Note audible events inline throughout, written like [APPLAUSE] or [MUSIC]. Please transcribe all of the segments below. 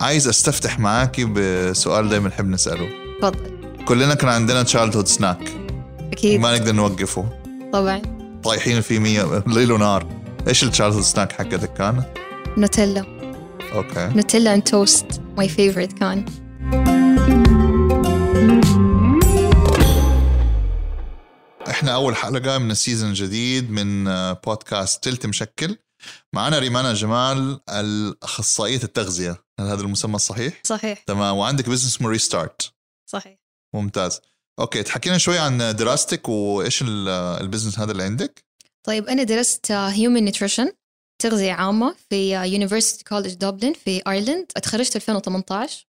عايز أستفتح معاكي بسؤال دايما نحب نسأله. تفضل كلنا كان عندنا childhood snack أكيد. ما نقدر نوقفه. طبعا. طايحين فيه مية ليل ونهار. إيش ال childhood snack حقتك كان؟ نوتيلا. okay. نوتيلا and toast my favorite كان. إحنا أول حلقة من ال season الجديد من آه، بودكاست تلت مشكل. معنا ريمانا جمال الأخصائية التغذية. هل هذا المسمى الصحيح؟ صحيح. تمام. وعندك business اسمه ريستارت صحيح. ممتاز. okay تحكينا شوي عن دراستك وإيش ال- ال business هذا اللي عندك؟ طيب أنا درست human nutrition تغذية عامة في University College Dublin في ايرلند اتخرجت 2018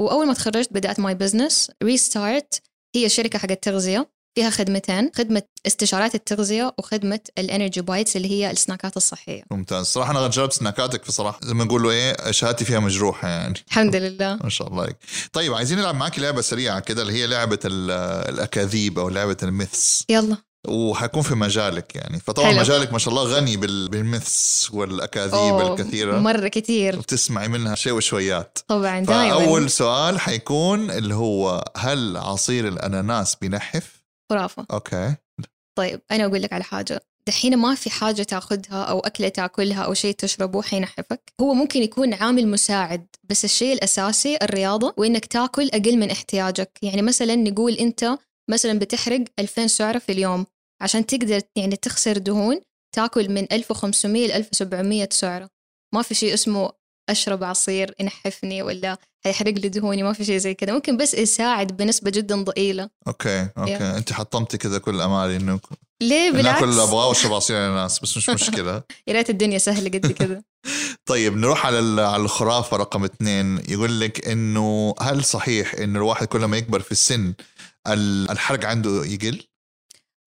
وأول ما تخرجت بدأت my business ريستارت هي شركة حقت تغذية. فيها خدمتين خدمة استشارات التغذية وخدمة ال energy bites اللي هي ال snackات الصحية. ممتاز. صراحة أنا جربت سناكاتك بصراحه زي ما نقولوا إيه شهادتي فيها مجروحة يعني. الحمد لله. [LAUGHS] ما شاء الله عليك. طيب عايزين نلعب معاكي لعبة سريعة كده اللي هي لعبة ال- الأكاذيب أو لعبة ال myths يلا. وحيكون في مجالك يعني. فطبعا حلو. مجالك ما شاء الله غني بال- بال myths والأكاذيب أوه، الكثيرة. مرة كتير وبتسمعي منها شيء وشويات. طبعا دائما فأول سؤال حيكون اللي هو هل عصير الأناناس بينحف؟ خرافة. okay. طيب أنا أقول لك على حاجة. دحين ما في حاجة تأخذها أو أكلة تأكلها أو شيء تشربه حينحفك هو ممكن يكون عامل مساعد بس الشيء الأساسي الرياضة وإنك تأكل أقل من احتياجك. يعني مثلا نقول أنت مثلا بتحرق 2000 سعرة في اليوم. عشان تقدر يعني تخسر دهون تأكل من 1500 ل 1700 سعرة. ما في شيء اسمه أشرب عصير ينحفني ولا هيحرق لي دهوني ما في شيء زي كذا. ممكن بس يساعد بنسبة جدا ضئيلة. okay okay. yeah. انت حطمتي كذا كل امالي إنه ليه؟ ناكل بالعكس. ابغاه واشرب عصير اناناس بس مش مشكلة. [LAUGHS] يا ريت الدنيا سهلة قد كذا. [LAUGHS] طيب نروح على على الخرافة رقم اثنين. يقول لك إنه هل صحيح إنه الواحد كل ما يكبر في السن ال- الحرق عنده يقل؟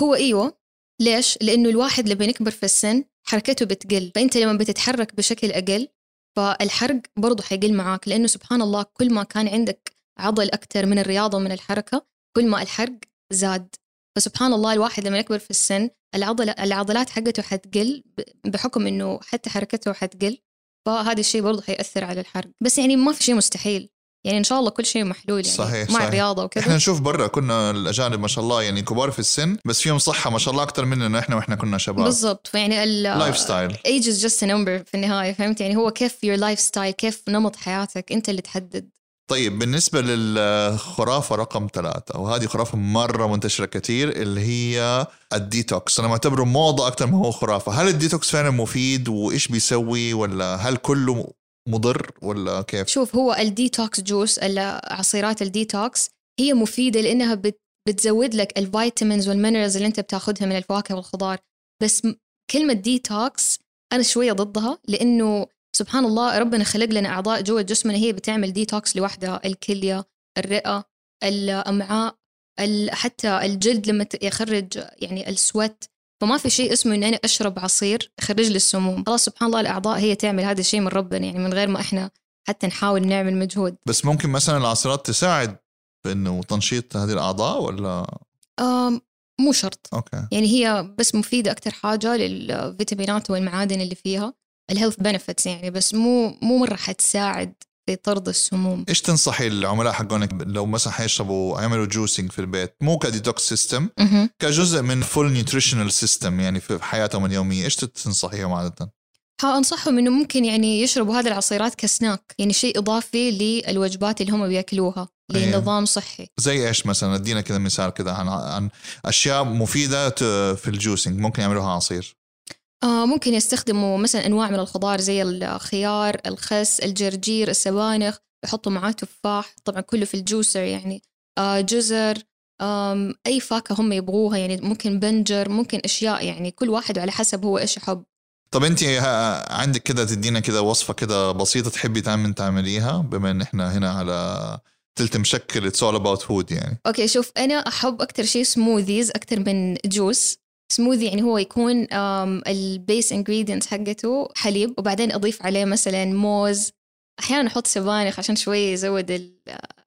هو إيوه. ليش؟ لأنه الواحد لما يكبر في السن حركته بتقل. فأنت لما بتتحرك بشكل أقل فالحرق برضه حيقل معاك لأنه سبحان الله كل ما كان عندك عضل أكثر من الرياضة ومن الحركة كل ما الحرق زاد. فسبحان الله الواحد لما يكبر في السن العضل العضلات حقته حتقل بحكم إنه حتى حركته حتقل فهذا الشيء برضه حيأثر على الحرق. بس يعني ما في شيء مستحيل. يعني إن شاء الله كل شيء محلول يعني صحيح، مع صحيح. الرياضة وكذا. إحنا نشوف برا كنا الأجانب ما شاء الله يعني كبار في السن بس فيهم صحة ما شاء الله أكثر مننا إحنا وإحنا كنا شباب. بالضبط. فيعني ال lifestyle is just a number في النهاية فهمت؟ يعني هو كيف your lifestyle كيف نمط حياتك أنت اللي تحدد. طيب بالنسبة للخرافة رقم ثلاثة وهذه خرافة مرة منتشرة كثير اللي هي الديتوكس. أنا معتبره موضة أكثر ما هو خرافة. هل الديتوكس فعلا مفيد وإيش بيسوي ولا هل كله مضر ولا كيف؟ شوف هو ال detox juice عصيرات الديتوكس هي مفيدة لأنها بت بتزود لك ال vitamins وال minerals اللي أنت بتاخذها من الفواكه والخضار. بس كلمة ديتوكس أنا شوية ضدها لأنه سبحان الله ربنا خلق لنا أعضاء جوا جسمنا هي بتعمل ديتوكس لوحدها. الكلية الرئة الأمعاء ال- حتى الجلد لما يخرج يعني السوت فما في شيء اسمه إني أنا أشرب عصير يخرج لي السموم خلاص سبحان الله الأعضاء هي تعمل هذا الشيء من ربنا يعني من غير ما إحنا حتى نحاول نعمل مجهود. بس ممكن مثلا العصيرات تساعد بأنه تنشيط هذه الأعضاء ولا؟ مو شرط. أوكي. يعني هي بس مفيدة أكتر حاجة للفيتامينات والمعادن اللي فيها ال health benefits يعني بس مو مو مرة حتساعد في طرد السموم إيش تنصحي العملاء حقونك لو مثلا حيشربوا يعملوا juicing في البيت مو ك detox system. كجزء من full nutritional system يعني في حياتهم اليومية إيش تنصحيهم عادة؟ أنصحهم إنه ممكن يعني يشربوا هذه العصيرات كسناك يعني شيء إضافي للوجبات اللي هم بيأكلوها أيوة. لنظام صحي زي إيش مثلا ادينا كذا مثال كذا عن عن أشياء مفيدة في ال juicing ممكن يعملوها عصير ممكن يستخدموا مثلا أنواع من الخضار زي الخيار، الخس، الجرجير، السبانخ، يحطوا معاه تفاح، طبعا كله في ال juicer يعني آه جزر آم أي فاكهة هم يبغوها يعني ممكن بنجر، ممكن أشياء يعني كل واحد على حسب هو إيش يحب. طب انت عندك كذا تدينا كذا وصفة كذا بسيطة تحبي تعمل تعمليها بما إن إحنا هنا على تلت مشكل it's all about food يعني أوكي شوف أنا أحب أكثر شيء smoothies أكثر من جوس. سموذي يعني هو يكون ال base ingredient حقته حليب وبعدين أضيف عليه مثلا موز. أحيانا أحط سبانخ عشان شوية يزود ال-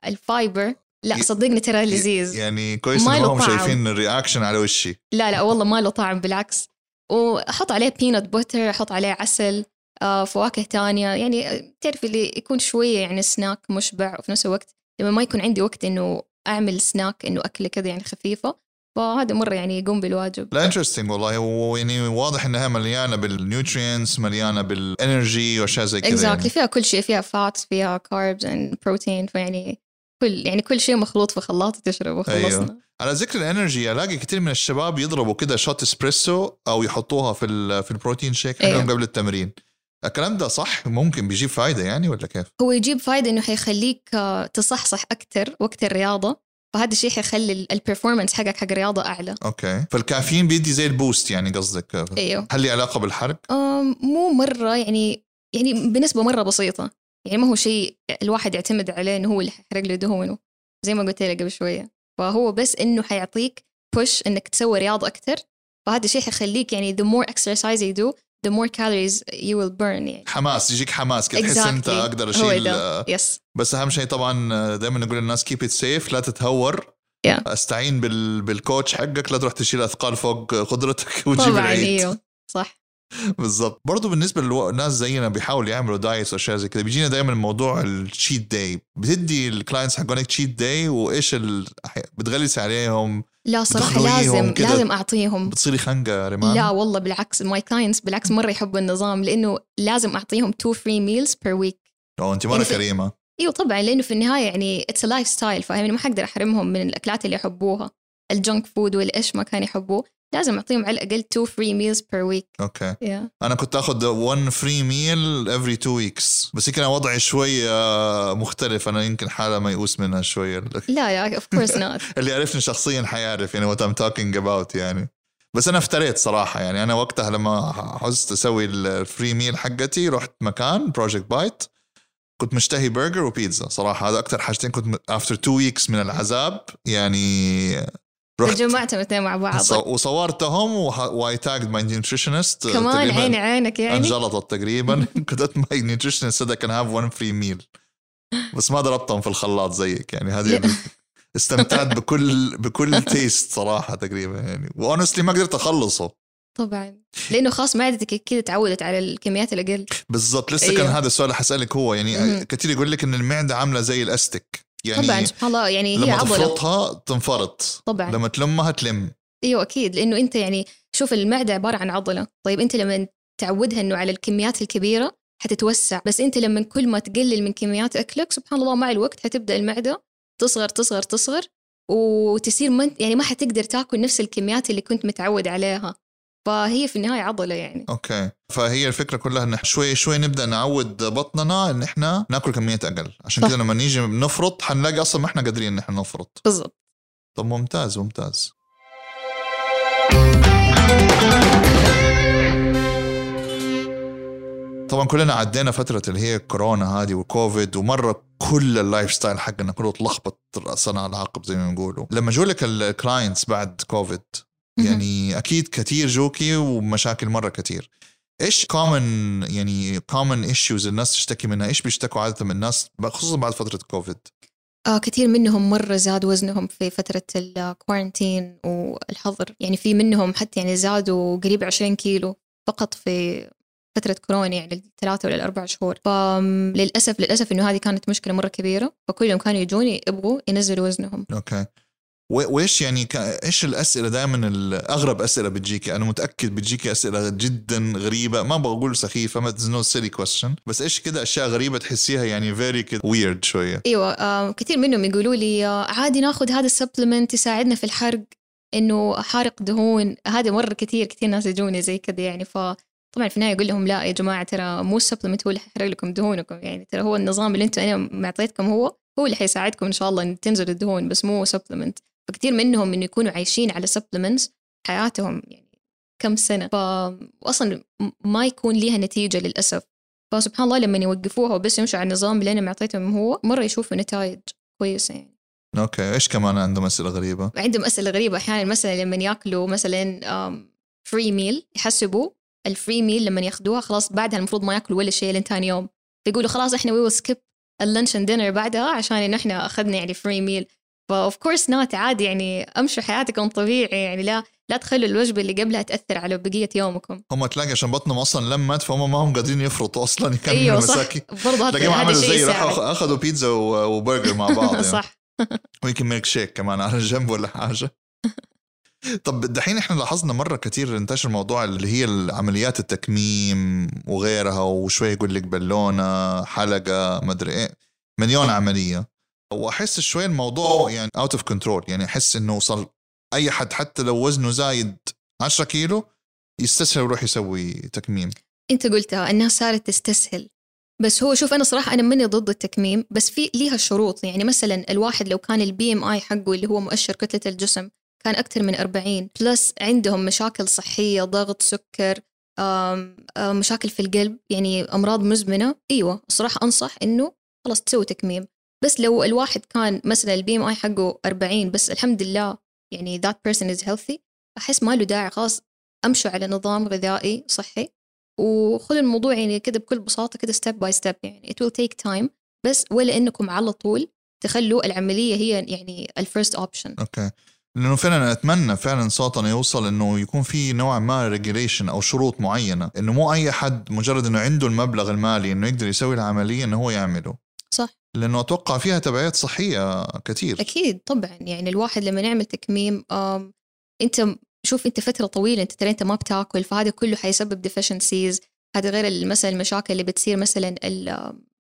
ال fiber لا ي- صدقني ترى لذيذ. يعني كويس ما هم. شايفين ال reaction على وشي. لا لا والله ما له طعم بالعكس. وأحط عليه peanut butter أحط عليه عسل آه فواكه تانية. يعني آه، تعرف اللي يكون شوية يعني سناك مشبع وفي نفس الوقت لما ما يكون عندي وقت إنه أعمل سناك إنه أكلة كذا يعني خفيفة فهذا مرة يعني يقوم بالواجب لا interesting والله ويعني واضح إنها مليانة بال nutrients مليانة بال energy وأشياء زي كذا exactly يعني. فيها كل شيء فيها fats فيها carbs and protein فيعني كل يعني كل شيء مخلوط في خلاط تشربه خلصنا أيوه. على ذكر ال energy ألاقي كثير من الشباب يضربوا كده shot espresso أو يحطوها في في ال protein shake أيوه. قبل التمرين الكلام ده صح ممكن بيجيب فايدة يعني ولا كيف؟ هو يجيب فايدة إنه حيخليك آه، تصحصح أكتر وقت الرياضة فهذا الشيء حيخلي ال performance حقك حق الرياضة أعلى. أوكي. فالكافيين بيدي زي ال boost يعني قصدك. أيوه. هل لي علاقة بالحرق؟ آم، مو مرة يعني يعني بنسبة مرة بسيطة. يعني ما هو شيء الواحد يعتمد عليه إنه هو اللي حيحرق له دهونه زي ما قلت لك قبل شوية. فهو بس إنه حيعطيك push إنك تسوي رياضة أكتر. فهذا الشيء حيخليك يعني the more exercise you do the more calories you will burn يعني حماس يجيك حماس كده تحس Exactly. أنت أقدر أشيل آه، yes بس أهم شيء طبعا دائما نقول للناس keep it safe لا تتهور. Yeah. أستعين بال... بال coach حقك لا تروح تشيل أثقال فوق قدرتك [LAUGHS] وتجيب طبعا العيد. إيوه صح. بالضبط. برضو بالنسبة للناس زينا بيحاولوا يعملوا diets وأشياء زي كذا بيجينا دائما موضوع ال cheat day بتدي ال clients حقونك cheat day وإيش ال... بتغلس عليهم لا صراحة لازم. لازم أعطيهم. بتصيري خنقة يا ريمان؟ لا والله بالعكس my clients بالعكس مرة يحبوا النظام لأنه لازم أعطيهم two free meals per week أو انت مرة يعني كريمة. إيوه طبعا لأنه في النهاية يعني it's lifestyle فاهمني ما حقدر أحرمهم من الأكلات اللي يحبوها. ال junk food والإيش ما كان يحبوه. لازم أعطيهم على الأقل two free meals per week أوكي. أنا كنت اخذ 1 free meal every 2 weeks بس كان وضعي شوي آه، مختلف. أنا يمكن حالة ميؤوس منها شوية [LAUGHS] لا يا of course not اللي يعرفني شخصيا حيعرف يعني what I'm talking about يعني. بس أنا افتريت صراحة يعني. أنا وقتها لما حزت أسوي ال free meal حقتي رحت مكان Project Bite كنت مشتهي برجر وبيتزا صراحة. هذا أكثر حاجتين كنت after two weeks من العذاب. يعني رحت. جمعتهم الاثنين مع بعض. وصورتهم و I tagged my nutritionist كمان عيني عينك يعني. انجلطت تقريبا. كتبت my nutritionist I can have one free meal. بس ما ضربتهم في الخلاط زيك يعني. هذه. [LAUGHS] استمتعت بكل بكل taste صراحة تقريبا يعني. و honestly ما قدرت أخلصه. طبعا. لأنه خلاص معدتك كذا تعودت على الكميات الأقل. بالضبط. لسه أيوه. كان هذا السؤال حسألك هو يعني. كثير يقول لك إن المعدة عاملة زي الأستك. يعني طبعا سبحان الله يعني هي لما تفرطها تنفرط. طبعا. لما تلمها تلم. أيوه أكيد لأنه أنت يعني شوف المعدة عبارة عن عضلة. طيب أنت لما تعودها إنه على الكميات الكبيرة حتتوسع بس أنت لما كل ما تقلل من كميات أكلك سبحان الله مع الوقت حتبدأ المعدة تصغر تصغر تصغر وتصير من يعني ما حتقدر تاكل نفس الكميات اللي كنت متعود عليها. فهي في النهاية عضلة يعني. أوكي. فهي الفكرة كلها إن شوي شوي نبدأ نعود بطننا إن إحنا ناكل كميات أقل. عشان. كذا لما نيجي نفرط حنلاقي أصلا ما إحنا قادرين إن إحنا نفرط. بالضبط. طب ممتاز ممتاز. طبعا كلنا عدينا فترة اللي هي كورونا هذه وكوفيد ومرة كل ال lifestyle حقنا كله تلخبط رأسنا على العقب زي ما بنقولوا لما جو لك ال clients بعد كوفيد يعني أكيد كثير جوكي ومشاكل مرة كثير إيش common يعني common issues الناس تشتكي منها؟ إيش بيشتكوا عادة من الناس خصوصا بعد فترة كوفيد آه كثير منهم مرة زاد وزنهم في فترة ال quarantine والحظر. يعني في منهم حتى يعني زادوا قريب 20 كيلو فقط في فترة كورونا يعني الثلاثة ولا الأربع شهور فللأسف للأسف إنه هذه كانت مشكلة مرة كبيرة. فكلهم كانوا يجوني يبغوا ينزلوا وزنهم. أوكي. و- وإيش يعني. إيش الأسئلة دائما أغرب أسئلة بتجيكي؟ أنا متأكد بتجيكي أسئلة جدا غريبة ما بقول سخيفة ما no silly question بس إيش كده أشياء غريبة تحسيها يعني very weird شوية. أيوة آه كثير منهم يقولوا لي آه عادي ناخذ هذا ال supplement يساعدنا في الحرق إنه حارق دهون. هذا مرة كثير كثير ناس يجوني زي كذا يعني. ف طبعا في النهاية أقول لهم لا يا جماعة ترى مو ال supplement هو اللي حيحرق لكم دهونكم. يعني ترى هو النظام اللي أنتم أنا معطيتكم هو هو اللي حيساعدكم إن شاء الله إن تنزل الدهون بس مو supplement فكثير منهم إنه يكونوا عايشين على supplements حياتهم يعني كم سنة. فاصلا ما يكون ليها نتيجة للأسف. فسبحان الله لما يوقفوها وبس يمشوا على النظام اللي أنا معطيتهم هو مرة يشوفوا نتائج كويسة يعني. أوكي إيش كمان عندهم أسئلة غريبة؟ عندهم أسئلة غريبة. أحيانا مثلا لما يأكلوا مثلا free meal يحسبوا ال free meal لما يأخذوها خلاص بعدها المفروض ما يأكلوا ولا شيء لين ثاني يوم. فيقولوا خلاص إحنا we skip ال lunch and dinner بعدها عشان إن إحنا أخذنا يعني free meal ف of course not عادي يعني أمشوا حياتكم طبيعي يعني لا لا تخلوا الوجبة اللي قبلها تأثر على بقية يومكم. هم تلاقي عشان بطنهم أصلا لمت فهم ما هم قادرين يفرطوا أصلا يكملوا أيوه صح. مساكين برضه تلاقيهم عملوا زي. راحوا أخذوا بيتزا وبرجر مع بعض يعني. [LAUGHS] صح. ويمكن ميلك شيك كمان على جنب ولا حاجة. طب دحين إحنا لاحظنا مرة كتير انتشر موضوع اللي هي العمليات التكميم وغيرها وشوي يقول لك بالونة حلقة مدري إيه مليون عملية. واحس شوي الموضوع يعني out of control يعني أحس إنه صار أي حد حتى لو وزنه زايد 10 كيلو يستسهل يروح يسوي تكميم. أنت قلتها الناس صارت تستسهل. بس هو شوف أنا صراحة أنا ماني ضد التكميم بس في ليها شروط يعني مثلا الواحد لو كان ال BMI حقه اللي هو مؤشر كتلة الجسم كان أكثر من 40 plus عندهم مشاكل صحية ضغط سكر آم، آم، مشاكل في القلب يعني أمراض مزمنة. أيوه الصراحه أنصح إنه خلاص تسوي تكميم. بس لو الواحد كان مثلا ال BMI حقه 40 بس الحمد لله يعني that person is healthy أحس ما له داعي خلاص امشوا على نظام غذائي صحي. وخذوا الموضوع يعني كده بكل بساطة كده step by step يعني. It will take time بس ولا إنكم على طول تخلوا العملية هي يعني ال first option أوكي. لأنه فعلا أتمنى فعلا صوتنا يوصل إنه يكون في نوع ما regulation أو شروط معينة. إنه مو أي حد مجرد إنه عنده المبلغ المالي إنه يقدر يسوي العملية إنه هو يعمله. لأنه أتوقع فيها تبعيات صحية كثير. أكيد طبعا. يعني الواحد لما يعمل تكميم أنت شوف أنت فترة طويلة أنت ترى أنت ما بتاكل فهذا كله حيسبب deficiencies هذا غير مثلا المشاكل اللي بتصير مثلا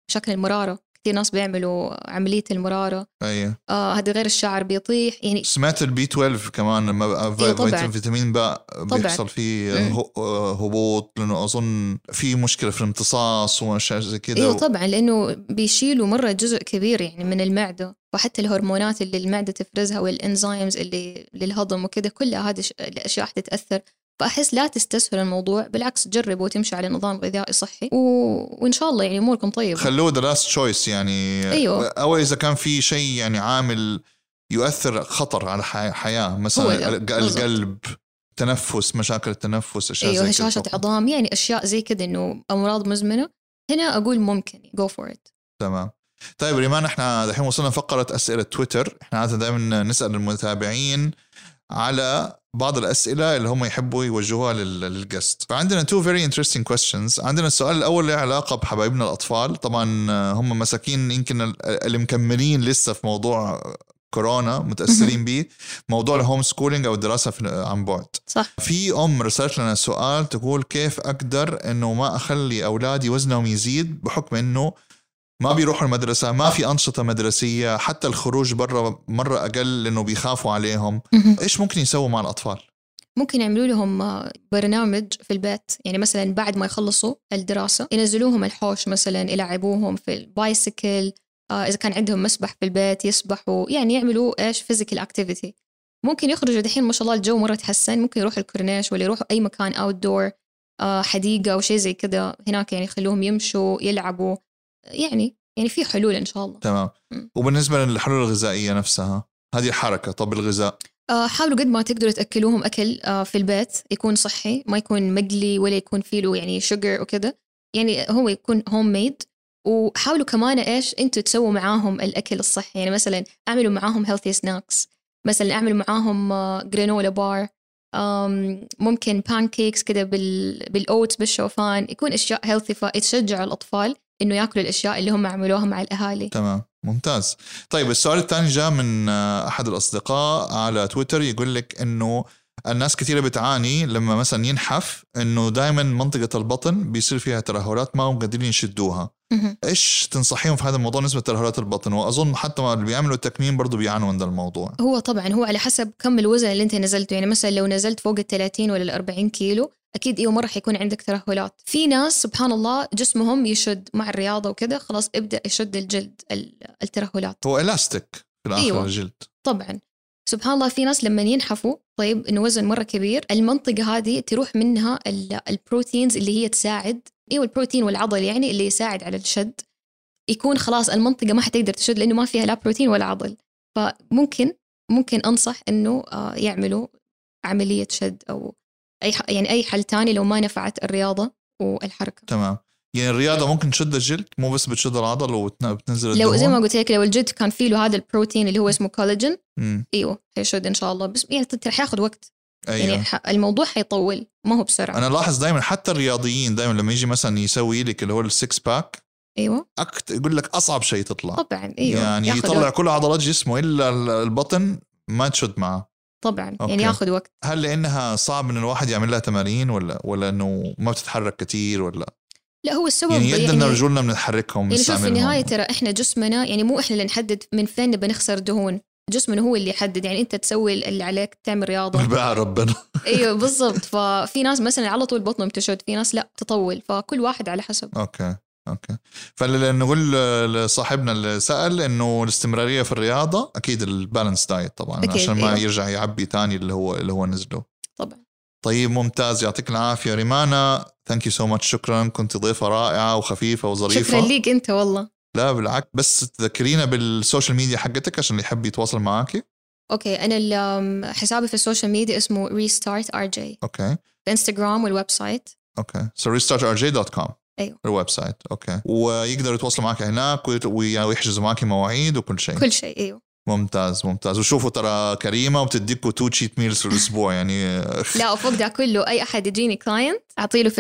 مشاكل المرارة. كثير ناس بيعملوا عملية المرارة أي آه هذا غير الشعر بيطيح يعني سمعت ال B12 كمان لما إيه. فيتامين- باء. بيحصل فيه مم. هو- هبوط لأنه أظن في مشكلة في الامتصاص وأشياء زي كذا أيوه طبعا لأنه بيشيلوا مرة جزء كبير يعني من المعدة وحتى الهرمونات اللي المعدة تفرزها وال enzymes اللي للهضم وكذا كلها هذه الأشياء حتتاثر فأحس لا تستسهل الموضوع بالعكس جربوا وتمشوا على نظام غذائي صحي. و... وإن شاء الله يعني أموركم طيبة. خلوه the last choice يعني. أيوة. أو إذا كان في شيء يعني عامل يؤثر خطر على حي- حياة هو مثلا. القلب تنفس مشاكل التنفس أشياء أيوه زي هشاشه كده عظام يعني أشياء زي كذا إنه أمراض مزمنة. هنا أقول ممكن go for it تمام. طيب ريمان إحنا دحين وصلنا فقرة أسئلة تويتر. إحنا عادة دائما نسأل المتابعين على بعض الأسئلة اللي هم يحبوا يوجهوها لل- لل guest فعندنا two very interesting questions عندنا السؤال الأول له علاقة بحبايبنا الأطفال. طبعا هم مساكين يمكن ال- اللي مكملين لسه في موضوع كورونا متأثرين به موضوع ال home schooling أو الدراسة في- عن بعد. صح. في أم رسلت لنا سؤال تقول كيف أقدر إنه ما أخلي أولادي وزنهم يزيد بحكم إنه ما بيروحوا المدرسة ما في أنشطة مدرسية حتى الخروج برا مرة أقل لأنه بيخافوا عليهم. إيش ممكن يسووا مع الأطفال؟ ممكن يعملوا لهم آه، برنامج في البيت يعني مثلا بعد ما يخلصوا الدراسة ينزلوهم الحوش مثلا يلعبوهم في ال bicycle آه، إذا كان عندهم مسبح في البيت يسبحوا يعني يعملوا إيش physical activity ممكن يخرجوا دحين ما شاء الله الجو مرة تحسن ممكن يروحوا الكورنيش ولا يروحوا أي مكان outdoor حديقة أو شيء زي كذا هناك يعني يخلوهم يمشوا يلعبوا. يعني يعني في حلول إن شاء الله. تمام. مم. وبالنسبة للحلول الغذائية نفسها هذه الحركة طب الغذاء؟ آه، حاولوا قد ما تقدروا تأكلوهم أكل آه، في البيت يكون صحي ما يكون مقلي ولا يكون فيه له يعني sugar وكذا. يعني هو يكون homemade وحاولوا كمان إيش أنتوا تسووا معاهم الأكل الصحي. يعني مثلا أعملوا معاهم healthy snacks مثلا أعملوا معاهم granola bar ممكن pancakes كده بال بال oats بالشوفان. يكون أشياء healthy فتشجعوا الأطفال. إنه ياكلوا الأشياء اللي هم عملوها مع الأهالي. تمام ممتاز. طيب السؤال الثاني جاء من آه، أحد الأصدقاء على تويتر يقول لك إنه الناس كثيرة بتعاني لما مثلا ينحف إنه دائما منطقة البطن بيصير فيها ترهلات ما هم قادرين يشدوها. إيش تنصحيهم في هذا الموضوع بالنسبة لترهلات البطن؟ وأظن حتى ما اللي بيعملوا التكميم برضه بيعانوا من الموضوع. هو طبعا هو على حسب كم الوزن اللي أنت نزلته. يعني مثلا لو نزلت فوق ال 30 ولا ال 40 كيلو أكيد إيوه مرة حيكون عندك ترهلات. في ناس سبحان الله جسمهم يشد مع الرياضة وكذا خلاص ابدأ يشد الجلد ال- الترهلات. هو الاستيك في الآخر أيوة. الجلد. طبعا. سبحان الله في ناس لما ينحفوا طيب إنه وزن مرة كبير المنطقة هذه تروح منها ال- البروتينز اللي هي تساعد إيوه البروتين والعضل يعني اللي يساعد على الشد. يكون خلاص المنطقة ما حتقدر تشد لأنه ما فيها لا بروتين ولا عضل. فممكن ممكن أنصح إنه آه، يعملوا عملية شد أو أي ح- يعني أي حل تاني لو ما نفعت الرياضة والحركة. تمام. يعني الرياضة ممكن تشد الجلد مو بس بتشد العضل وبتنزل الدهون لو زي ما قلت لك لو الجلد كان فيه له هذا البروتين اللي هو اسمه كولاجين. إيوه حيشد إن شاء الله. بس يعني رح ياخذ وقت. أيوه. يعني الموضوع حيطول ما هو بسرعة. أنا لاحظ دائما حتى الرياضيين دائما لما يجي مثلا يسوي لك اللي هو ال six pack إيوه. أكت... يقول لك أصعب شيء تطلع. طبعا إيوه يعني يطلع وقت. كل عضلات جسمه إلا ال- البطن ما تشد معه طبعا أوكي. يعني ياخذ وقت. هل لأنها صعب إن الواحد يعمل لها تمارين ولا ولا إنه ما بتتحرك كثير ولا؟ لا هو السبب يعني يدنا يعني, رجولنا بنحركهم يعني شوف في. النهاية ترى إحنا جسمنا يعني مو إحنا اللي نحدد من فين نبي نخسر دهون. جسمنا هو اللي يحدد يعني أنت تسوي اللي عليك تعمل رياضة. [LAUGHS] بالباع ربنا. [LAUGHS] إيوه بالضبط. ففي ناس مثلا على طول بطنهم تشد في ناس لا تطول. فكل واحد على حسب. أوكي. أوكي. فنقول لصاحبنا اللي سأل إنه الاستمرارية في الرياضة أكيد ال balanced diet طبعا أكيد، عشان ما أيوه. يرجع يعبي تاني اللي هو اللي هو نزله. طبعا. طيب ممتاز. يعطيك العافية ريمانا. thank you so much شكرا. كنت ضيفة رائعة وخفيفة وظريفة. شكرا ليك أنت والله. لا بالعكس. بس تذكرينا بال social media حقتك عشان اللي يحب يتواصل معاكي أوكي. أنا حسابي في ال social media اسمه Restart RJ أوكي. الانستغرام وال website أوكي. So restartrj.com أيوه. ال website أوكي ويقدروا يتواصلوا معك هناك ويحجزوا معك مواعيد وكل شيء. كل شيء أيوه. ممتاز ممتاز. وشوفوا ترى كريمة وبتديكوا two cheat meals في الأسبوع يعني. [LAUGHS] لا وفوق ده كله. أي أحد يجيني client اعطي له 50%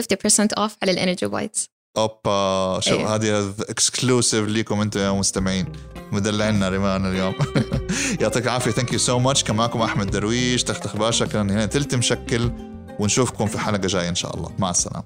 off على ال energy bites أوبا. شوف أيوه. هذه exclusive ليكم أنتم يا مستمعين. مدلعنا ريمان اليوم. [LAUGHS] يعطيك العافية. thank you so much كان معكم أحمد درويش تختخ باشا. كان هنا تلت مشكل. ونشوفكم في حلقة جاية إن شاء الله. مع السلامة.